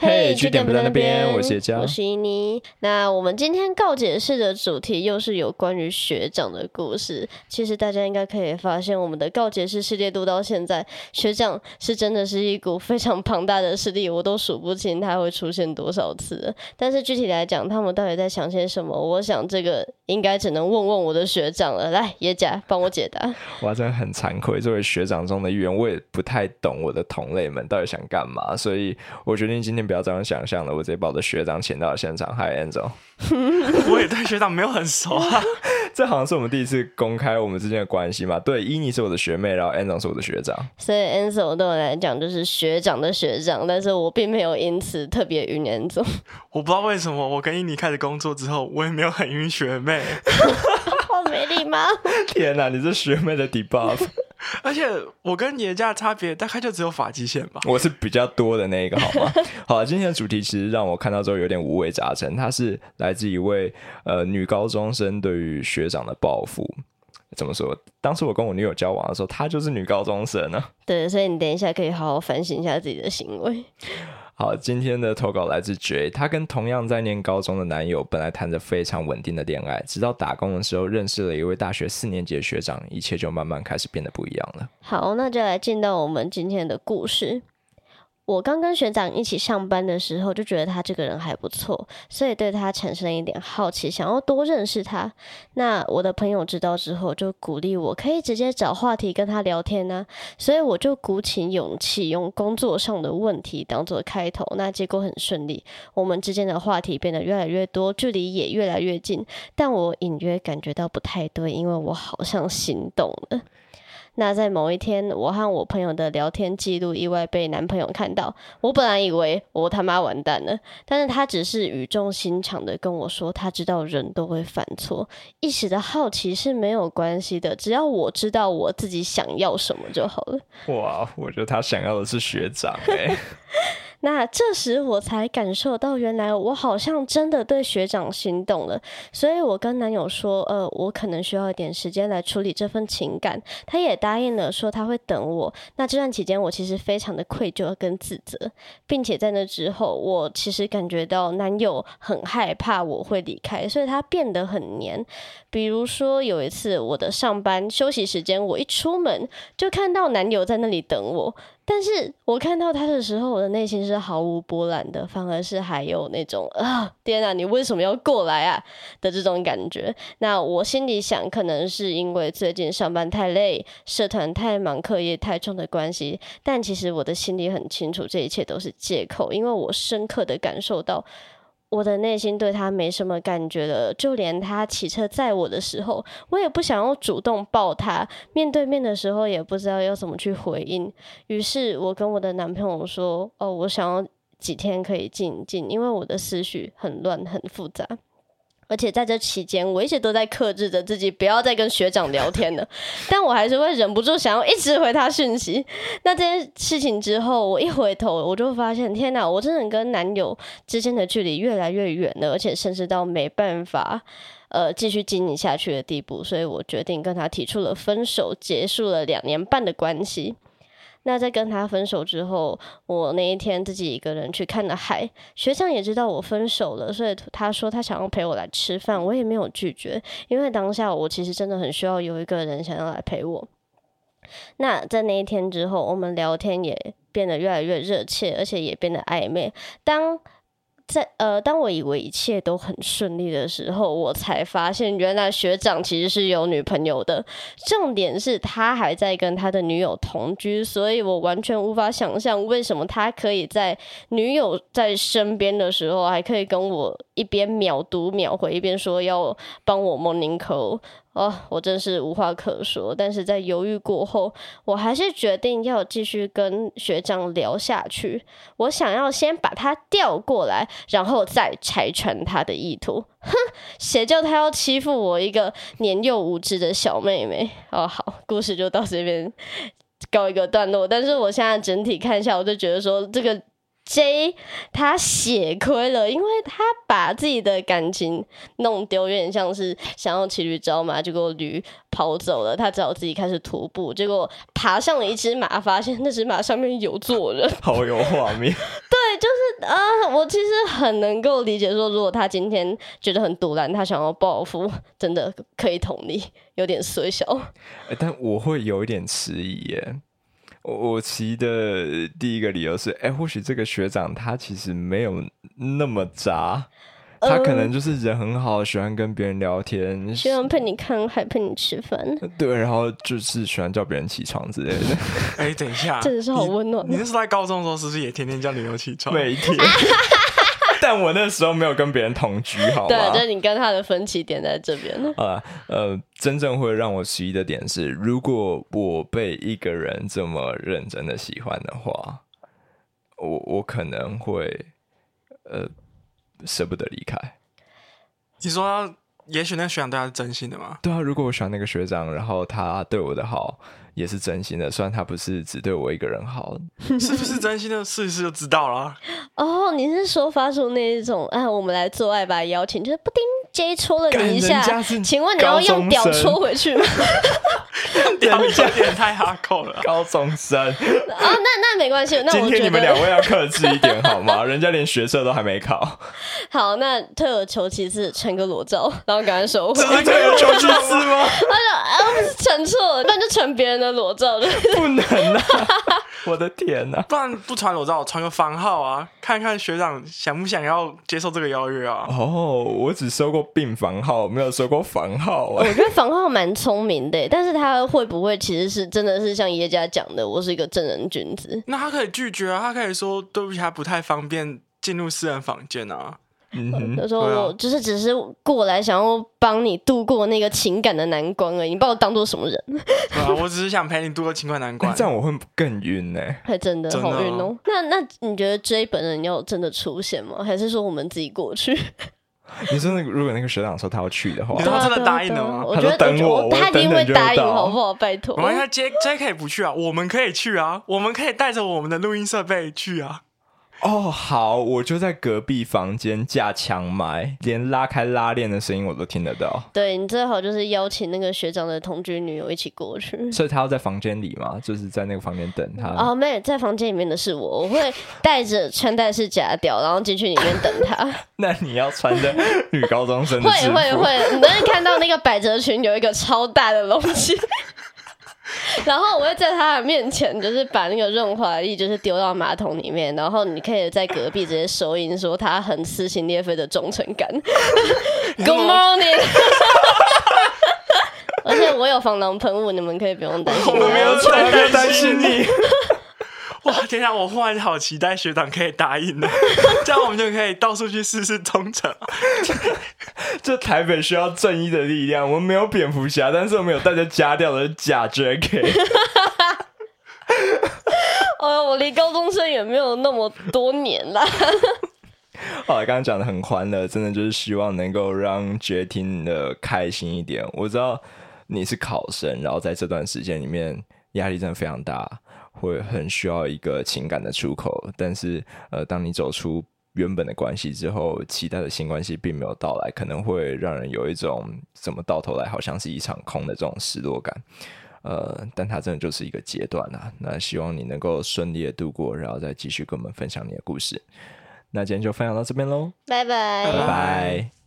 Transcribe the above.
嘿，据点不在那边，我是叶佳，我是依妮。那我们今天告解释的主题又是有关于学长的故事。其实大家应该可以发现，我们的告解释系列读到现在，学长是真的是一股非常庞大的势力，我都数不清他会出现多少次。但是具体来讲，他们到底在想些什么？我想这个应该只能问问我的学长了。来，叶佳帮我解答。哇，真的很惭愧，作为学长中的一员，我也不太懂我的同类们到底想干嘛，所以我决定今天不要这样想象了，我直接把我的学长请到了现场。Hi Angel，我也对学长没有很熟啊，这好像是我们第一次公开我们之间的关系嘛？对，伊妮是我的学妹，然后 Angel 是我的学长，所以 Angel 对我来讲就是学长的学长，但是我并没有因此特别晕 Angel。我不知道为什么，我跟伊妮开始工作之后，我也没有很晕学妹。好没礼貌！天哪，你是学妹的 debuff。而且我跟爷家差别大概就只有发际线吧。我是比较多的那一个，好吗？好，今天的主题其实让我看到之后有点五味杂陈。它是来自一位呃女高中生对于学长的报复。怎么说？当时我跟我女友交往的时候，她就是女高中生呢。对，所以你等一下可以好好反省一下自己的行为。好，今天的投稿来自 J，他跟同样在念高中的男友本来谈着非常稳定的恋爱，直到打工的时候认识了一位大学四年级的学长，一切就慢慢开始变得不一样了。好，那就来进到我们今天的故事。我刚跟学长一起上班的时候，就觉得他这个人还不错，所以对他产生一点好奇，想要多认识他。那我的朋友知道之后，就鼓励我可以直接找话题跟他聊天呢。所以我就鼓起勇气，用工作上的问题当做开头。那结果很顺利，我们之间的话题变得越来越多，距离也越来越近。但我隐约感觉到不太对，因为我好像心动了。那在某一天，我和我朋友的聊天记录意外被男朋友看到。我本来以为我他妈完蛋了，但是他只是语重心长的跟我说，他知道人都会犯错，一时的好奇是没有关系的，只要我知道我自己想要什么就好了。哇，我觉得他想要的是学长哎。那这时我才感受到，原来我好像真的对学长心动了。所以我跟男友说，呃，我可能需要一点时间来处理这份情感。他也答应了，说他会等我。那这段期间，我其实非常的愧疚跟自责，并且在那之后，我其实感觉到男友很害怕我会离开，所以他变得很黏。比如说有一次，我的上班休息时间，我一出门就看到男友在那里等我。但是我看到他的时候，我的内心是毫无波澜的，反而是还有那种啊，天啊，你为什么要过来啊的这种感觉。那我心里想，可能是因为最近上班太累，社团太忙，课业太重的关系。但其实我的心里很清楚，这一切都是借口，因为我深刻的感受到。我的内心对他没什么感觉了，就连他骑车载我的时候，我也不想要主动抱他。面对面的时候，也不知道要怎么去回应。于是我跟我的男朋友说：“哦，我想要几天可以静一静，因为我的思绪很乱，很复杂。”而且在这期间，我一直都在克制着自己，不要再跟学长聊天了。但我还是会忍不住想要一直回他讯息。那这件事情之后，我一回头，我就发现，天哪，我真的跟男友之间的距离越来越远了，而且甚至到没办法，呃，继续经营下去的地步。所以我决定跟他提出了分手，结束了两年半的关系。那在跟他分手之后，我那一天自己一个人去看了海。学长也知道我分手了，所以他说他想要陪我来吃饭，我也没有拒绝，因为当下我其实真的很需要有一个人想要来陪我。那在那一天之后，我们聊天也变得越来越热切，而且也变得暧昧。当在呃，当我以为一切都很顺利的时候，我才发现原来学长其实是有女朋友的。重点是他还在跟他的女友同居，所以我完全无法想象为什么他可以在女友在身边的时候，还可以跟我一边秒读秒回，一边说要帮我 morning call。哦，我真是无话可说。但是在犹豫过后，我还是决定要继续跟学长聊下去。我想要先把他调过来，然后再拆穿他的意图。哼，谁叫他要欺负我一个年幼无知的小妹妹？哦，好，故事就到这边告一个段落。但是我现在整体看一下，我就觉得说这个。J 他血亏了，因为他把自己的感情弄丢，有点像是想要骑驴找马，结果驴跑走了，他只好自己开始徒步，结果爬上了一只马，发现那只马上面有坐人，好有画面。对，就是啊，我其实很能够理解说，如果他今天觉得很堵然，他想要报复，真的可以同理，有点衰小。欸但我会有一点迟疑耶。我骑的第一个理由是，哎、或许这个学长他其实没有那么渣，他可能就是人很好，喜欢跟别人聊天，喜欢陪你看海，陪你吃饭，对，然后就是喜欢叫别人起床之类的，哎，等一下，真的是好温暖你。你那时在高中的时候，是不是也天天叫女友起床？每天。但我那时候没有跟别人同居，好对，就是你跟他的分歧点在这边。啊，呃，真正会让我迟疑的点是，如果我被一个人这么认真的喜欢的话，我我可能会呃舍不得离开。你说，也许那个学长对他是真心的嘛？对啊，如果我喜欢那个学长，然后他对我的好也是真心的，虽然他不是只对我一个人好，是不是真心的？试一试就知道了。哦，你是说发出那一种，哎，我们来做爱吧邀请，就是不丁 J 戳了你一下请问你要用屌戳回去吗？屌有点太哈扣了。高中生，啊，那那没关系，那今我觉天你们两位要克制一点好吗？人家连学测都还没考，好，那退而求其次，传个裸照，然后赶快收回。这个有求其次吗？他说：“啊，我是成错了，不然就成别人的裸照。”了不能啊！我的天哪、不然不传裸照，传个房号啊，看看学长想不想要接受这个邀约啊？哦，我只收过病房号，没有收过房号啊。我觉得房号蛮聪明的，但是他会不会其实是真的是像叶家讲的，我是一个正人君子？那他可以拒绝啊，他可以说对不起，他不太方便进入私人房间啊。嗯哼，他说对啊我就是只是过来想要帮你度过那个情感的难关而已，你把我当做什么人？对啊，我只是想陪你度过情感难关那。这样我会更晕呢、还真的好晕哦。那那你觉得 J 本人要真的出现吗？还是说我们自己过去？你说那个，如果那个学长说他要去的话你，说他真的答应了吗我觉得他说等我我他一定会答应，好不好？拜托没。关系，J J 可以不去啊，我们可以去啊，我们可以带着我们的录音设备去啊。哦，好，我就在隔壁房间架墙埋，连拉开拉链的声音我都听得到。对你最好就是邀请那个学长的同居女友一起过去。所以他要在房间里嘛，就是在那个房间等他。哦，没有，在房间里面的是我，我会带着穿戴式假屌，然后进去里面等他。那你要穿的女高中生的会，会会，你能看到那个百褶裙有一个超大的容器，然后我会在他的面前，就是把那个润滑液就是丢到马桶里面，然后你可以在隔壁直接收音说他很撕心裂肺的忠诚感。Good morning。而且我有防狼喷雾，你们可以不用担心。我没有我没有担心你。哇，天啊，我忽然好期待学长可以答应呢，这样我们就可以到处去试试忠诚啊。这台北需要正义的力量，我们没有蝙蝠侠，但是我们有带着家调的假 JK。哦，我离高中生也没有那么多年啦。好了，刚刚讲的很欢乐，真的就是希望能够让觉听的开心一点。我知道你是考生，然后在这段时间里面压力真的非常大，会很需要一个情感的出口。但是呃，当你走出原本的关系之后，期待的新关系并没有到来，可能会让人有一种怎么到头来好像是一场空的这种失落感。呃，但它真的就是一个阶段啊。那希望你能够顺利的度过，然后再继续跟我们分享你的故事。那今天就分享到这边喽，拜拜拜拜。